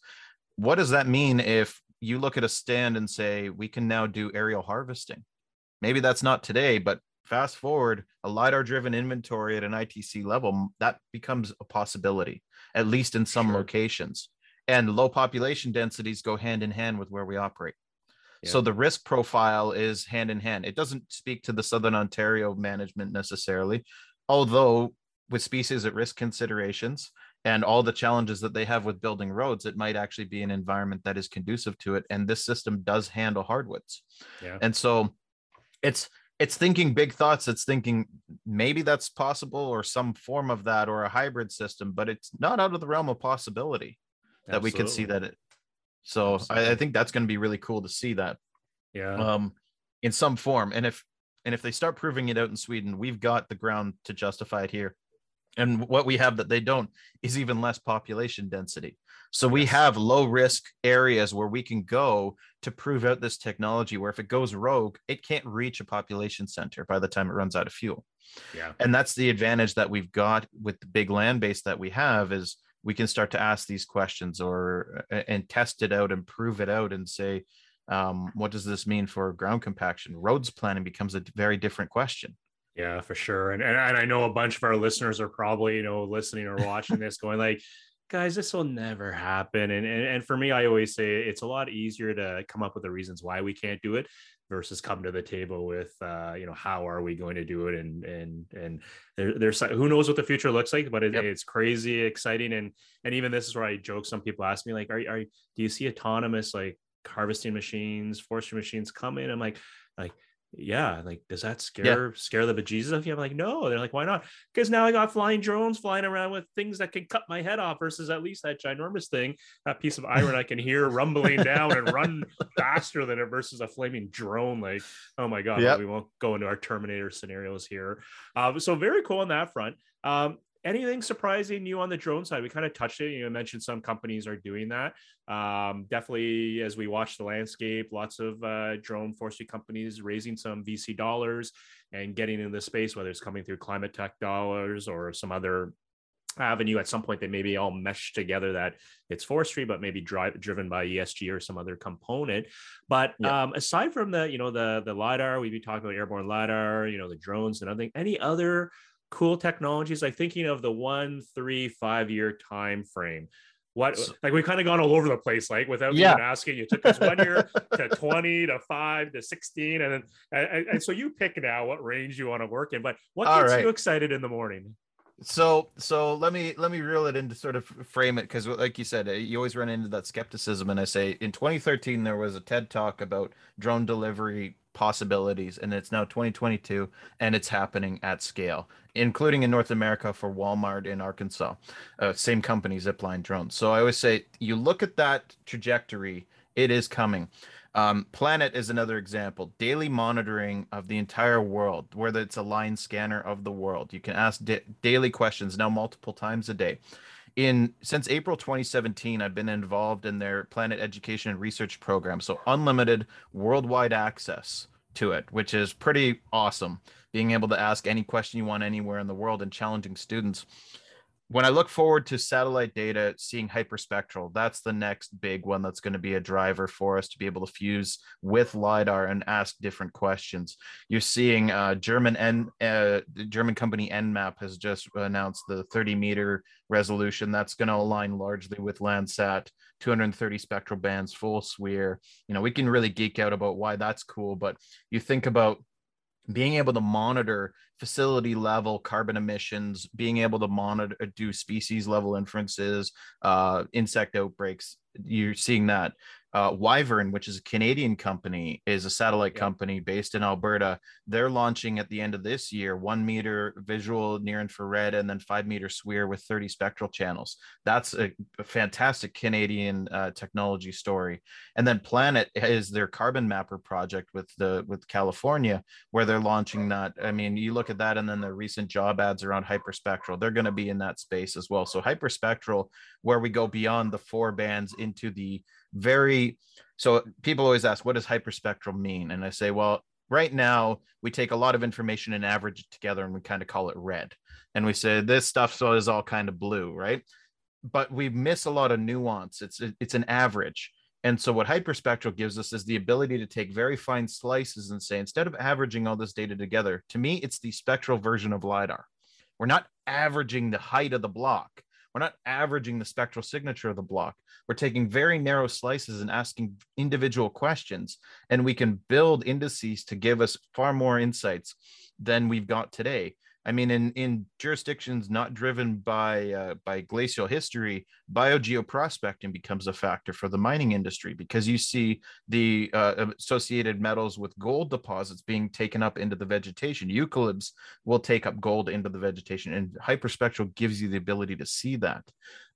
What does that mean if you look at a stand and say we can now do aerial harvesting maybe that's not today but fast forward a lidar driven inventory at an itc level that becomes a possibility at least in some sure. locations and low population densities go hand in hand with where we operate. Yeah. So the risk profile is hand in hand. It doesn't speak to the Southern Ontario management necessarily, although with species at risk considerations and all the challenges that they have with building roads, it might actually be an environment that is conducive to it. And this system does handle hardwoods. Yeah. And so it's it's thinking big thoughts. It's thinking maybe that's possible or some form of that or a hybrid system, but it's not out of the realm of possibility that Absolutely. we could see that it so I, I, think that's going to be really cool to see that
yeah.
um in some form. And if and if they start proving it out in sweden we've got the ground to justify it here. And what we have that they don't is even less population density. So we have low risk areas where we can go to prove out this technology where if it goes rogue it can't reach a population center by the time it runs out of fuel.
Yeah.
And that's the advantage that we've got with the big land base that we have is we can start to ask these questions or and test it out and prove it out and say um, what does this mean for ground compaction? Roads planning becomes a very different question.
Yeah for sure. And, and, and i know a bunch of our listeners are probably you know listening or watching this going like guys this will never happen. And, and and for me i always say it's a lot easier to come up with the reasons why we can't do it versus come to the table with uh, you know how are we going to do it? And and and there, there's who knows what the future looks like but it, yep. it's crazy exciting. And and even this is where i joke some people ask me like are, are do you see autonomous like harvesting machines forestry machines coming i'm like like yeah like does that scare yeah. scare the bejesus of you? I'm like no. They're like why not? Because now i got flying drones flying around with things that can cut my head off versus at least that ginormous thing that piece of iron i can hear rumbling down and run faster than it versus a flaming drone like oh my god yep. well, we won't go into our terminator scenarios here. Uh, so very cool on that front. Um, anything surprising you on the drone side? We kind of touched it. You mentioned some companies are doing that. Um, definitely, as we watch the landscape, lots of uh, drone forestry companies raising some VC dollars and getting in the space, whether it's coming through climate tech dollars or some other avenue at some point they maybe all mesh together that it's forestry but maybe drive driven by esg or some other component but yeah. um, aside from the you know the the lidar we've been talking about airborne lidar you know the drones and other things, any other cool technologies like thinking of the one three five year time frame what like we've kind of gone all over the place like without yeah. even asking you took us one year to 20 to 5 to 16 and then and, and, so you pick now what range you want to work in but what all gets right. you excited in the morning
so so let me let me reel it in to sort of frame it because like you said you always run into that skepticism and i say in 2013 there was a ted talk about drone delivery possibilities and it's now 2022 and it's happening at scale including in north america for walmart in arkansas uh, same company zipline drones. So i always say you look at that trajectory it is coming um, planet is another example daily monitoring of the entire world whether it's a line scanner of the world you can ask da- daily questions now multiple times a day in since April 2017, I've been involved in their planet education and research program. So unlimited worldwide access to it, which is pretty awesome. Being able to ask any question you want anywhere in the world and challenging students when I look forward to satellite data, seeing hyperspectral, that's the next big one that's going to be a driver for us to be able to fuse with lidar and ask different questions. You're seeing uh, German N, uh, German company EnMAP has just announced the 30 meter resolution. That's going to align largely with Landsat, 230 spectral bands, full sphere. You know, we can really geek out about why that's cool, but you think about being able to monitor facility level carbon emissions, being able to monitor, do species level inferences, uh, insect outbreaks, you're seeing that uh, Wyvern, which is a Canadian company, is a satellite yeah. company based in Alberta. They're launching at the end of this year one meter visual near infrared and then five meter SWIR with 30 spectral channels. That's a, a fantastic Canadian uh, technology story. And then Planet is their carbon mapper project with the with California, where they're launching that. I mean, you look at that, and then the recent job ads around hyperspectral. They're going to be in that space as well. So hyperspectral, where we go beyond the four bands into the very so people always ask what does hyperspectral mean? And i say well right now we take a lot of information and average it together and we kind of call it red. And we say this stuff so is all kind of blue right? But we miss a lot of nuance. It's it's an average. And so what hyperspectral gives us is the ability to take very fine slices and say instead of averaging all this data together to me it's the spectral version of lidar. We're not averaging the height of the block we're not averaging the spectral signature of the block. We're taking very narrow slices and asking individual questions, and we can build indices to give us far more insights than we've got today. I mean, in, in jurisdictions not driven by uh, by glacial history, biogeoprospecting becomes a factor for the mining industry because you see the uh, associated metals with gold deposits being taken up into the vegetation. Eucalypts will take up gold into the vegetation, and hyperspectral gives you the ability to see that.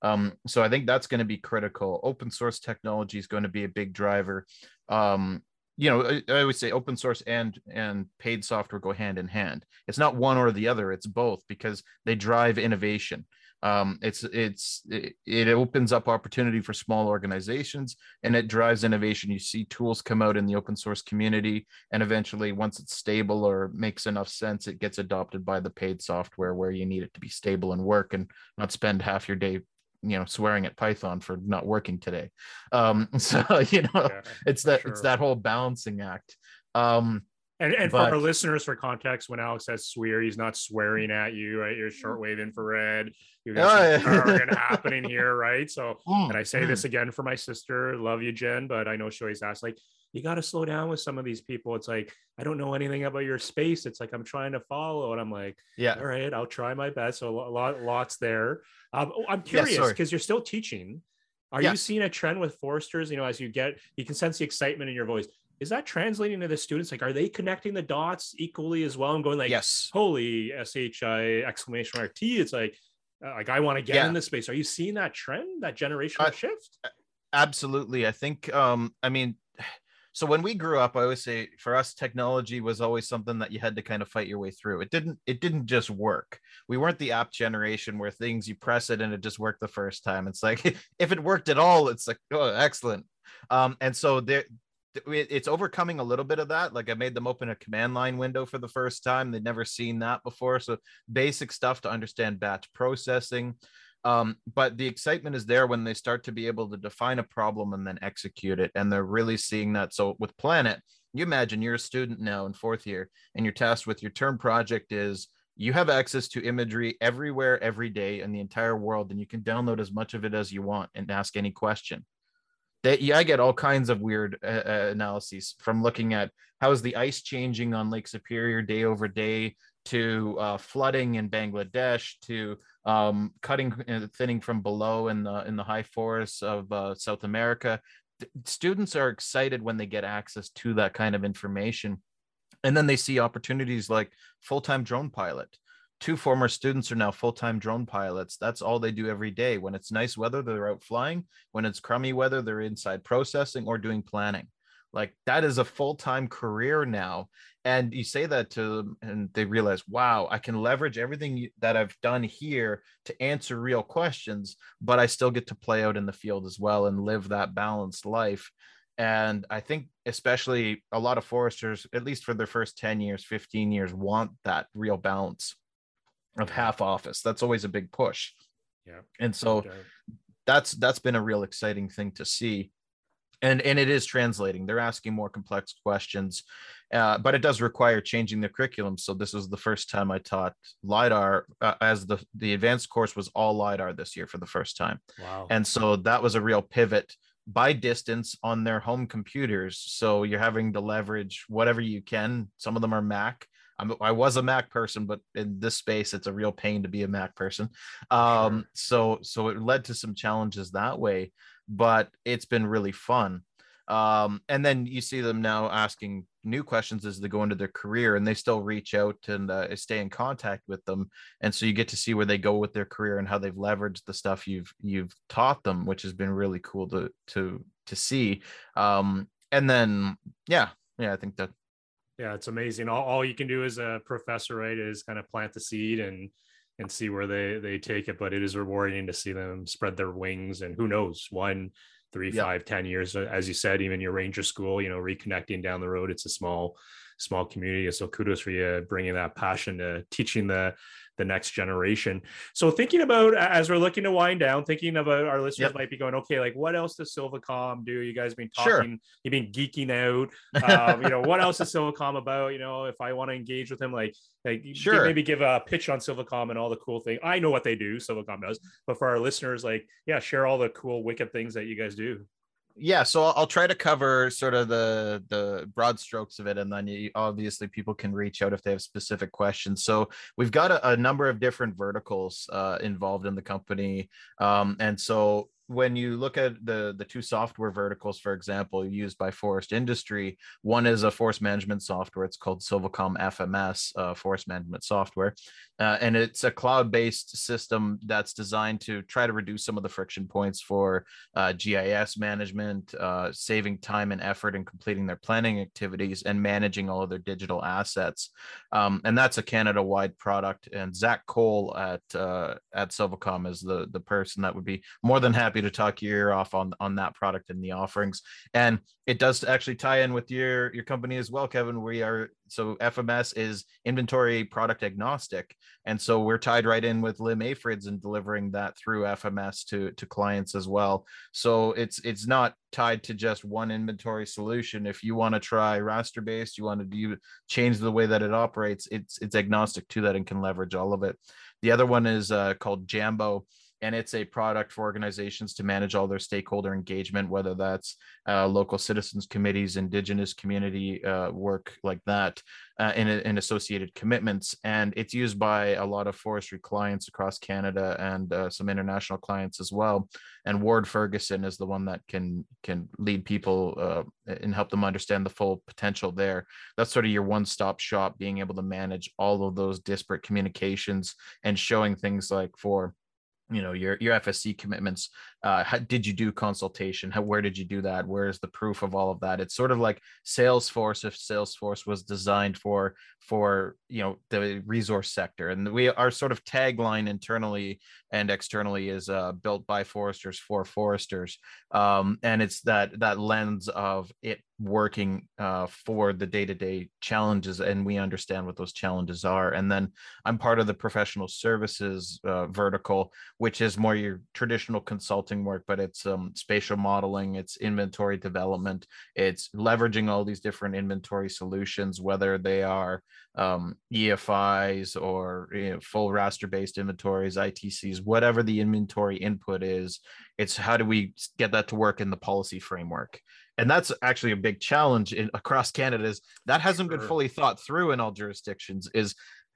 Um, so I think that's going to be critical. Open source technology is going to be a big driver. Um, you know I, I always say open source and and paid software go hand in hand. It's not one or the other it's both because they drive innovation. Um, it's it's it, it, opens up opportunity for small organizations and it drives innovation. You see tools come out in the open source community and eventually once it's stable or makes enough sense it gets adopted by the paid software where you need it to be stable and work and not spend half your day you know swearing at python for not working today um so you know yeah, it's that sure. it's that whole balancing act um
and, and but, for our listeners for context when alex says swear he's not swearing at you right your shortwave infrared you got oh, yeah. happening here right so mm, and i say mm. this again for my sister love you jen but i know she always asks like you got to slow down with some of these people. It's like, I don't know anything about your space. It's like, I'm trying to follow. And I'm like, yeah, all right, I'll try my best. So a lot, lots there. Um, oh, I'm curious because yeah, you're still teaching. Are yeah. you seeing a trend with foresters? You know, as you get, you can sense the excitement in your voice. is that translating to the students? Like, are they connecting the dots equally as well and going like,
yes,
holy SHI exclamation mark T? It's like, uh, like I want to get yeah. in this space. Are you seeing that trend, that generational uh, shift?
Absolutely. I think, um, I mean, so when we grew up, I always say for us, technology was always something that you had to kind of fight your way through. It didn't, it didn't just work. We weren't the app generation where things you press it and it just worked the first time. It's like if it worked at all, it's like, oh, excellent. Um, and so there, it's overcoming a little bit of that. Like I made them open a command line window for the first time. They'd never seen that before. So basic stuff to understand batch processing. Um, but the excitement is there when they start to be able to define a problem and then execute it. And they're really seeing that. So with Planet, you imagine you're a student now in fourth year and your task with your term project is you have access to imagery everywhere, every day in the entire world, and you can download as much of it as you want and ask any question that yeah, I get all kinds of weird uh, uh, analyses from looking at how is the ice changing on Lake Superior day over day to uh, flooding in Bangladesh to um, cutting and uh, thinning from below in the in the high forests of uh, South America. Students are excited when they get access to that kind of information, and then they see opportunities like full time drone pilot. Two former students are now full-time drone pilots. That's all they do every day. When it's nice weather they're out flying. When it's crummy weather they're inside processing or doing planning like that is a full-time career now and you say that to them and they realize wow i can leverage everything that i've done here to answer real questions but i still get to play out in the field as well and live that balanced life and i think especially a lot of foresters at least for their first 10 years 15 years want that real balance of half office. That's always a big push.
Yeah.
And so that's that's been a real exciting thing to see. And and it is translating. They're asking more complex questions. Uh, but it does require changing the curriculum. So this was the first time I taught lidar uh, as the the advanced course was all lidar this year for the first time.
Wow.
And so that was a real pivot by distance on their home computers. So you're having to leverage whatever you can. Some of them are Mac, I'm, I was a Mac person, but in this space, it's a real pain to be a Mac person. Um, sure. So so it led to some challenges that way, but it's been really fun. Um, and then you see them now asking new questions as they go into their career, and they still reach out and uh, stay in contact with them. And so you get to see where they go with their career and how they've leveraged the stuff you've you've taught them, which has been really cool to to to see. Um, and then yeah, yeah, I think that
yeah it's amazing. All, all you can do as a professor right is kind of plant the seed and and see where they they take it but it is rewarding to see them spread their wings and who knows one three five ten years uh, as you said even your ranger school you know reconnecting down the road it's a small small community so kudos for you bringing that passion to teaching the the next generation. So thinking about as we're looking to wind down, thinking about our listeners yep. might be going, okay, like what else does Silvacom do? You guys been talking, sure. you've been geeking out. Um, you know, what else is Silvacom about? You know, if I want to engage with him, like, like sure. maybe give a pitch on Silvacom and all the cool things. I know what they do, Silvacom does, but for our listeners, like, yeah, share all the cool wicked things that you guys do
yeah so I'll, I'll, try to cover sort of the the broad strokes of it and then you, obviously people can reach out if they have specific questions. So we've got a, a number of different verticals uh, involved in the company. Um, and so when you look at the the two software verticals, for example, used by forest industry, one is a forest management software. It's called Silvacom FMS, uh, forest management software, uh, and it's a cloud-based system that's designed to try to reduce some of the friction points for uh, GIS management, uh, saving time and effort in completing their planning activities and managing all of their digital assets. Um, and that's a Canada-wide product. And Zach Cole at uh, at Silvacom is the the person that would be more than happy to talk your ear off on on that product and the offerings. And it does actually tie in with your your company as well, Kevin. We are so FMS is inventory product agnostic, and so we're tied right in with Lim Afrids and delivering that through FMS to to clients as well. So it's it's not tied to just one inventory solution. If you want to try raster based, you want to do change the way that it operates, it's it's agnostic to that and can leverage all of it. The other one is uh, called Jambo and it's a product for organizations to manage all their stakeholder engagement, whether that's uh, local citizens committees, indigenous community uh, work like that, uh, and, associated commitments. And it's used by a lot of forestry clients across Canada and uh, some international clients as well. And Ward Ferguson is the one that can can lead people uh, and help them understand the full potential there. That's sort of your one-stop shop, being able to manage all of those disparate communications and showing things like for you know your your fsc commitments uh how, did you do consultation? How where did you do that? Where's the proof of all of that? It's sort of like salesforce if salesforce was designed for for you know the resource sector. And we our sort of tagline internally and externally is uh, built by foresters for foresters. Um, and it's that that lens of it working uh, for the day-to-day challenges and we understand what those challenges are. And then i'm part of the professional services uh, vertical which is more your traditional consulting work but it's um, spatial modeling it's inventory development it's leveraging all these different inventory solutions whether they are um, efis or you know, full raster based inventories itcs whatever the inventory input is it's how do we get that to work in the policy framework and that's actually a big challenge in across canada is that hasn't sure. been fully thought through in all jurisdictions is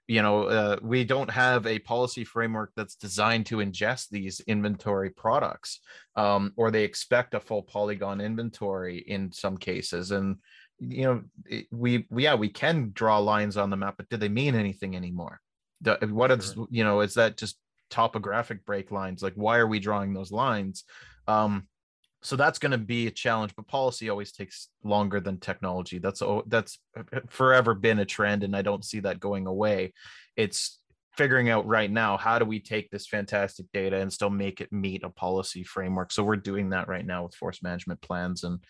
you know uh, we don't have a policy framework that's designed to ingest these inventory products um, or they expect a full polygon inventory in some cases and you know we, we yeah we can draw lines on the map but do they mean anything anymore what sure. is you know is that just topographic break lines like why are we drawing those lines um, so that's going to be a challenge but policy always takes longer than technology. That's that's forever been a trend and i don't see that going away. It's figuring out right now how do we take this fantastic data and still make it meet a policy framework? So we're doing that right now with forest management plans and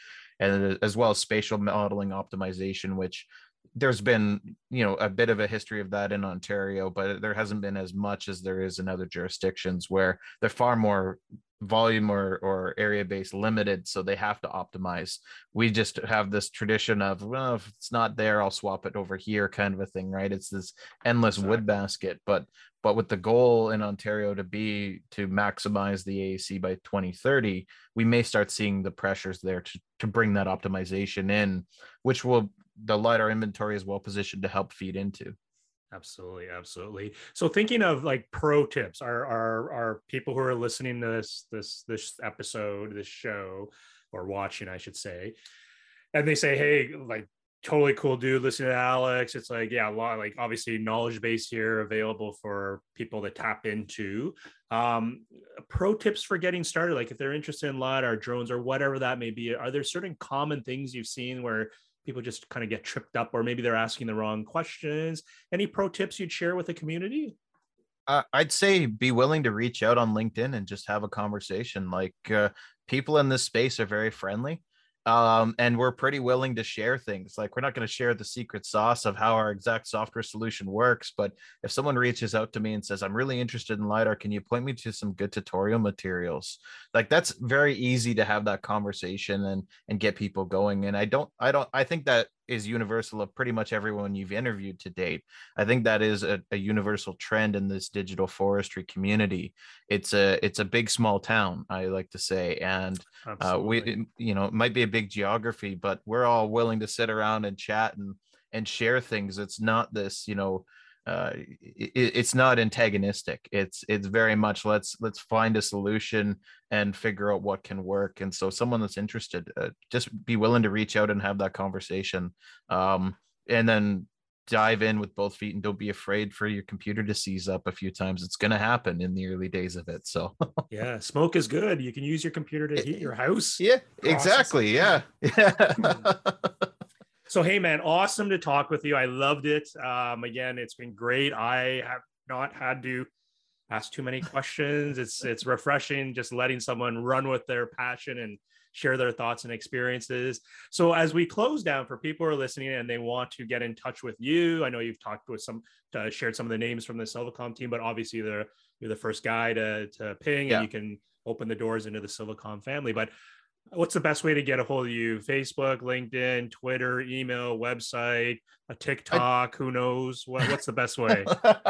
and as well as spatial modeling optimization which there's been you know a bit of a history of that in ontario but there hasn't been as much as there is in other jurisdictions where they're far more volume or, or area based limited so they have to optimize we just have this tradition of well if it's not there i'll swap it over here kind of a thing right it's this endless exactly. wood basket but but with the goal in ontario to be to maximize the aac by 2030 we may start seeing the pressures there to, to bring that optimization in which will the lidar inventory is well positioned to help feed into.
Absolutely, absolutely. So thinking of like pro tips, are are are people who are listening to this this this episode, this show, or watching, I should say, and they say, "Hey, like totally cool dude listening to alex. It's like yeah a lot like obviously knowledge base here available for people to tap into. Um pro tips for getting started like if they're interested in lidar drones or whatever that may be are there certain common things you've seen where people just kind of get tripped up or maybe they're asking the wrong questions. Any pro tips you'd share with the community?
Uh, i'd say be willing to reach out on linkedin and just have a conversation. Like uh, people in this space are very friendly um, and we're pretty willing to share things. Like we're not going to share the secret sauce of how our exact software solution works, but if someone reaches out to me and says, "I'm really interested in lidar, can you point me to some good tutorial materials?" Like that's very easy to have that conversation and and get people going. And I don't, I don't, I think that is universal of pretty much everyone you've interviewed to date. I think that is a, a, universal trend in this digital forestry community. It's a it's a big small town, I like to say, and uh, we you know it might be a big geography, but we're all willing to sit around and chat and and share things. It's not this you know uh, it, it's not antagonistic. It's it's very much let's let's find a solution and figure out what can work. And so someone that's interested uh, just be willing to reach out and have that conversation um, and then dive in with both feet and don't be afraid for your computer to seize up a few times. It's going to happen in the early days of it so.
Yeah smoke is good. You can use your computer to heat your house.
yeah exactly yeah. Yeah
So, hey, man, awesome to talk with you. I loved it. Um, again, it's been great. I have not had to ask too many questions. It's it's refreshing just letting someone run with their passion and share their thoughts and experiences. So as we close down for people who are listening and they want to get in touch with you, I know you've talked with some, uh, shared some of the names from the Silvacom team, but obviously you're, you're the first guy to, to ping yeah. and you can open the doors into the Silvacom family. But what's the best way to get a hold of you? Facebook, LinkedIn, Twitter, email, website, a TikTok, I, who knows? What, what's the best way?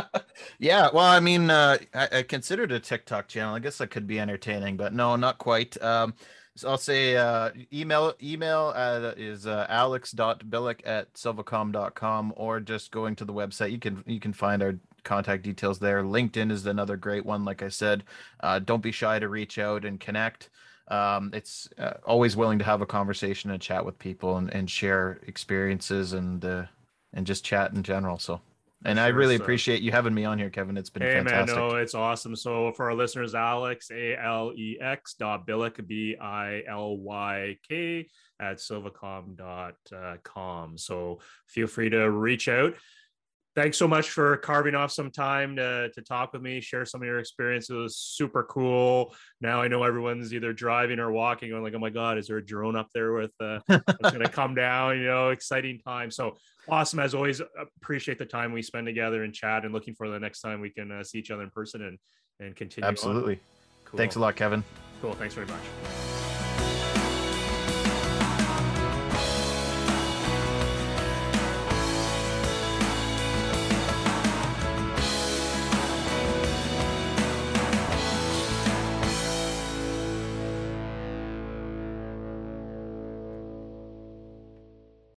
yeah, well, I mean, uh, I, I, considered a TikTok channel. I guess that could be entertaining, but no, not quite. Um, so I'll say uh, email email uh, is uh, alex.bilyk at silvacom.com or just going to the website. You can you can find our contact details there. LinkedIn is another great one. Like I said, uh, don't be shy to reach out and connect um, it's uh, always willing to have a conversation and chat with people and, and share experiences and uh, and just chat in general. So, and sure, I really so. appreciate you having me on here, Kevin. It's been hey, fantastic.
man, no, it's awesome. So for our listeners, Alex A L E X dot Bilyk B I L Y K at silvacom dot uh, com. So feel free to reach out thanks so much for carving off some time to, to talk with me, share some of your experiences. Super cool. Now I know everyone's either driving or walking, going like, oh my God, is there a drone up there with uh it's going to come down? You know, exciting time. So awesome as always. Appreciate the time we spend together and chat and looking for the next time we can uh, see each other in person and and continue.
Absolutely. Cool. Thanks a lot, Kevin.
Cool. Thanks very much.